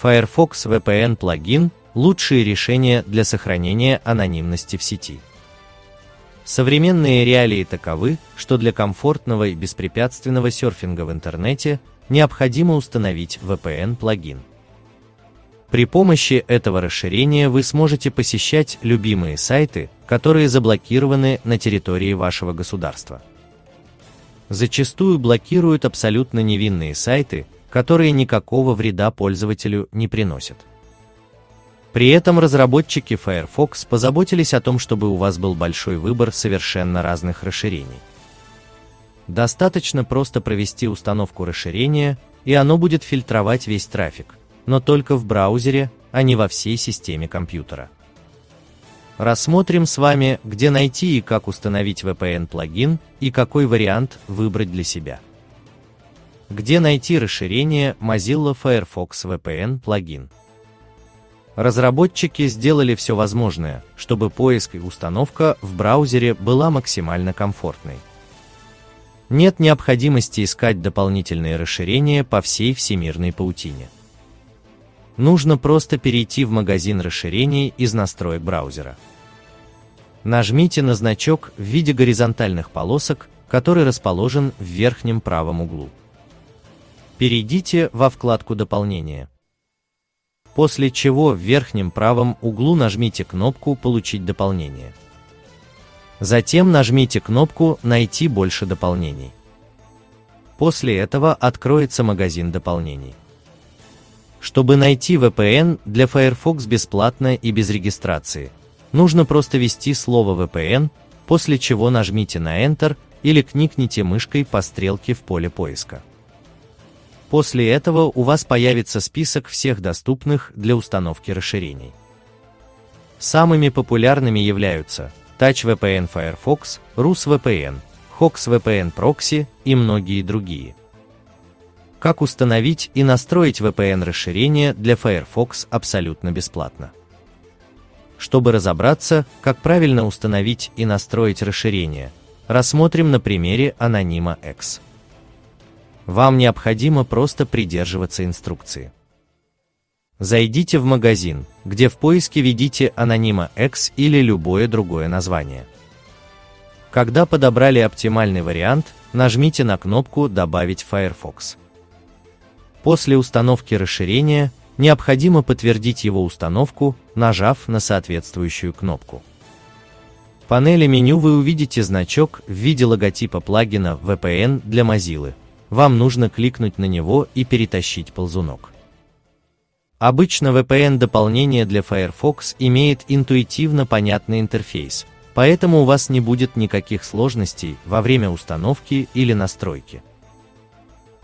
Firefox VPN плагин – лучшие решения для сохранения анонимности в сети. Современные реалии таковы, что для комфортного и беспрепятственного серфинга в интернете необходимо установить VPN-плагин. При помощи этого расширения вы сможете посещать любимые сайты, которые заблокированы на территории вашего государства. Зачастую блокируют абсолютно невинные сайты, которые никакого вреда пользователю не приносят. При этом разработчики Firefox позаботились о том, чтобы у вас был большой выбор совершенно разных расширений. Достаточно просто провести установку расширения, и оно будет фильтровать весь трафик, но только в браузере, а не во всей системе компьютера. Рассмотрим с вами, где найти и как установить VPN-плагин и какой вариант выбрать для себя. Где найти расширение Mozilla Firefox VPN плагин? Разработчики сделали все возможное, чтобы поиск и установка в браузере была максимально комфортной. Нет необходимости искать дополнительные расширения по всей всемирной паутине. Нужно просто перейти в магазин расширений из настроек браузера. Нажмите на значок в виде горизонтальных полосок, который расположен в верхнем правом углу. Перейдите во вкладку «Дополнение». После чего в верхнем правом углу нажмите кнопку «Получить дополнение». Затем нажмите кнопку «Найти больше дополнений». После этого откроется магазин дополнений. Чтобы найти VPN для Firefox бесплатно и без регистрации, нужно просто ввести слово VPN, после чего нажмите на Enter или кникните мышкой по стрелке в поле поиска. После этого у вас появится список всех доступных для установки расширений. Самыми популярными являются TouchVPN Firefox, RusVPN, HoxVPN Proxy и многие другие. Как установить и настроить VPN-расширение для Firefox абсолютно бесплатно. Чтобы разобраться, как правильно установить и настроить расширение, рассмотрим на примере анонима X. Вам необходимо просто придерживаться инструкции. Зайдите в магазин, где в поиске введите анонима X или любое другое название. Когда подобрали оптимальный вариант, нажмите на кнопку «Добавить Firefox». После установки расширения необходимо подтвердить его установку, нажав на соответствующую кнопку. В панели меню вы увидите значок в виде логотипа плагина VPN для Mozilla – вам нужно кликнуть на него и перетащить ползунок. Обычно VPN-дополнение для Firefox имеет интуитивно понятный интерфейс, поэтому у вас не будет никаких сложностей во время установки или настройки.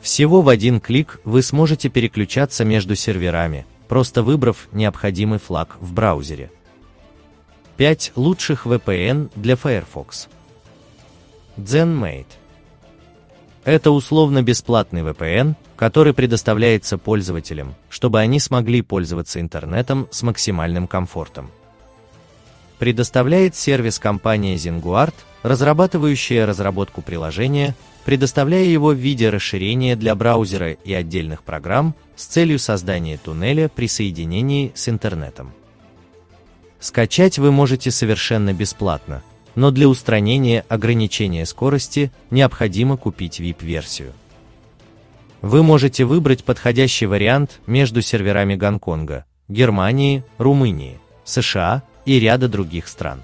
Всего в один клик вы сможете переключаться между серверами, просто выбрав необходимый флаг в браузере. 5 лучших VPN для Firefox. ZenMate это условно-бесплатный VPN, который предоставляется пользователям, чтобы они смогли пользоваться интернетом с максимальным комфортом. Предоставляет сервис компания Zinguard, разрабатывающая разработку приложения, предоставляя его в виде расширения для браузера и отдельных программ с целью создания туннеля при соединении с интернетом. Скачать вы можете совершенно бесплатно, но для устранения ограничения скорости необходимо купить VIP-версию. Вы можете выбрать подходящий вариант между серверами Гонконга, Германии, Румынии, США и ряда других стран.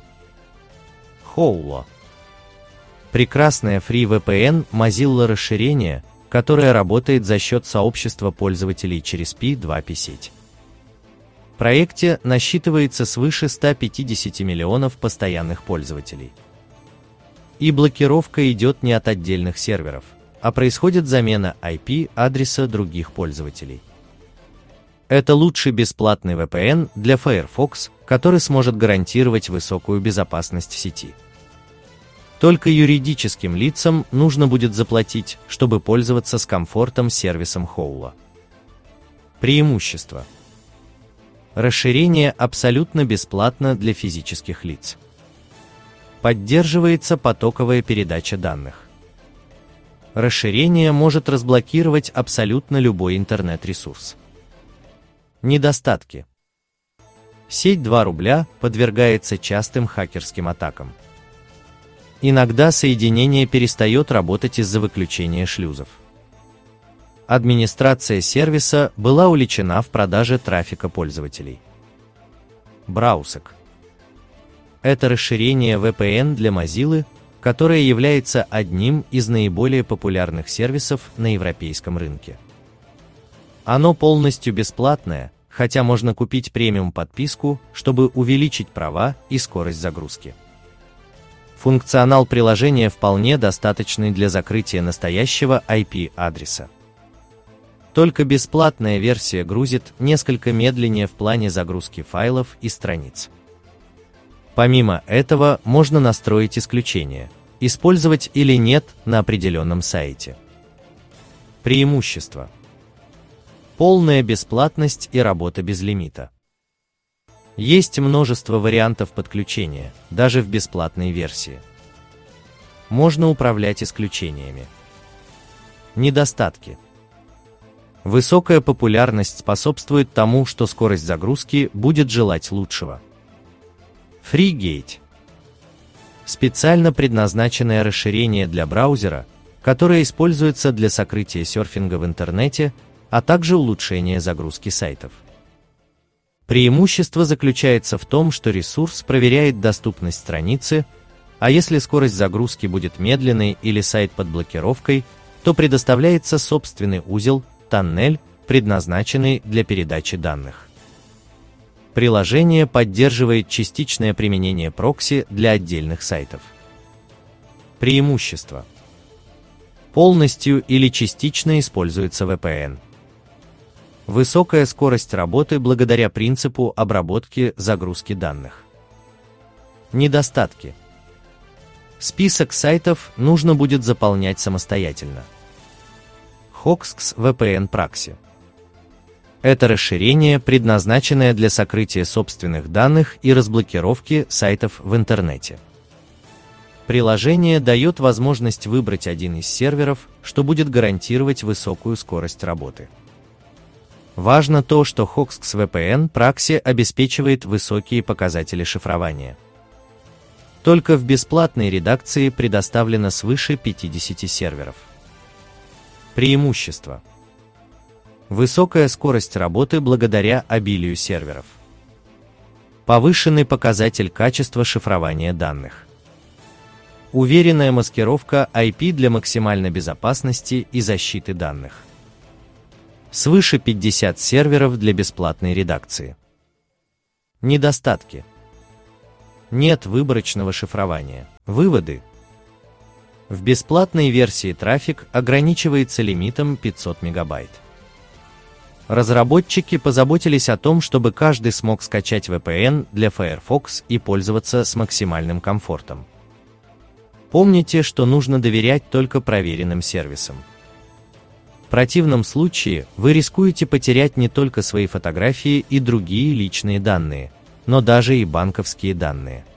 Хоуло. Прекрасное FreeVPN Mozilla расширение, которое работает за счет сообщества пользователей через P2P сеть проекте насчитывается свыше 150 миллионов постоянных пользователей. И блокировка идет не от отдельных серверов, а происходит замена IP-адреса других пользователей. Это лучший бесплатный VPN для Firefox, который сможет гарантировать высокую безопасность сети. Только юридическим лицам нужно будет заплатить, чтобы пользоваться с комфортом сервисом Хоула. Преимущества – Расширение абсолютно бесплатно для физических лиц. Поддерживается потоковая передача данных. Расширение может разблокировать абсолютно любой интернет-ресурс. Недостатки. Сеть 2 рубля подвергается частым хакерским атакам. Иногда соединение перестает работать из-за выключения шлюзов. Администрация сервиса была уличена в продаже трафика пользователей. Браусек. Это расширение VPN для Mozilla, которое является одним из наиболее популярных сервисов на европейском рынке. Оно полностью бесплатное, хотя можно купить премиум подписку, чтобы увеличить права и скорость загрузки. Функционал приложения вполне достаточный для закрытия настоящего IP-адреса. Только бесплатная версия грузит несколько медленнее в плане загрузки файлов и страниц. Помимо этого, можно настроить исключения, использовать или нет на определенном сайте. Преимущества. Полная бесплатность и работа без лимита. Есть множество вариантов подключения, даже в бесплатной версии. Можно управлять исключениями. Недостатки. Высокая популярность способствует тому, что скорость загрузки будет желать лучшего. FreeGate специально предназначенное расширение для браузера, которое используется для сокрытия серфинга в интернете, а также улучшения загрузки сайтов. Преимущество заключается в том, что ресурс проверяет доступность страницы, а если скорость загрузки будет медленной или сайт под блокировкой, то предоставляется собственный узел, тоннель, предназначенный для передачи данных. Приложение поддерживает частичное применение прокси для отдельных сайтов. Преимущества. Полностью или частично используется VPN. Высокая скорость работы благодаря принципу обработки загрузки данных. Недостатки. Список сайтов нужно будет заполнять самостоятельно. Hoxx VPN Proxy. Это расширение, предназначенное для сокрытия собственных данных и разблокировки сайтов в интернете. Приложение дает возможность выбрать один из серверов, что будет гарантировать высокую скорость работы. Важно то, что Hoxx VPN Proxy обеспечивает высокие показатели шифрования. Только в бесплатной редакции предоставлено свыше 50 серверов. Преимущества. Высокая скорость работы благодаря обилию серверов. Повышенный показатель качества шифрования данных. Уверенная маскировка IP для максимальной безопасности и защиты данных. Свыше 50 серверов для бесплатной редакции. Недостатки. Нет выборочного шифрования. Выводы. В бесплатной версии трафик ограничивается лимитом 500 мегабайт. Разработчики позаботились о том, чтобы каждый смог скачать VPN для Firefox и пользоваться с максимальным комфортом. Помните, что нужно доверять только проверенным сервисам. В противном случае вы рискуете потерять не только свои фотографии и другие личные данные, но даже и банковские данные.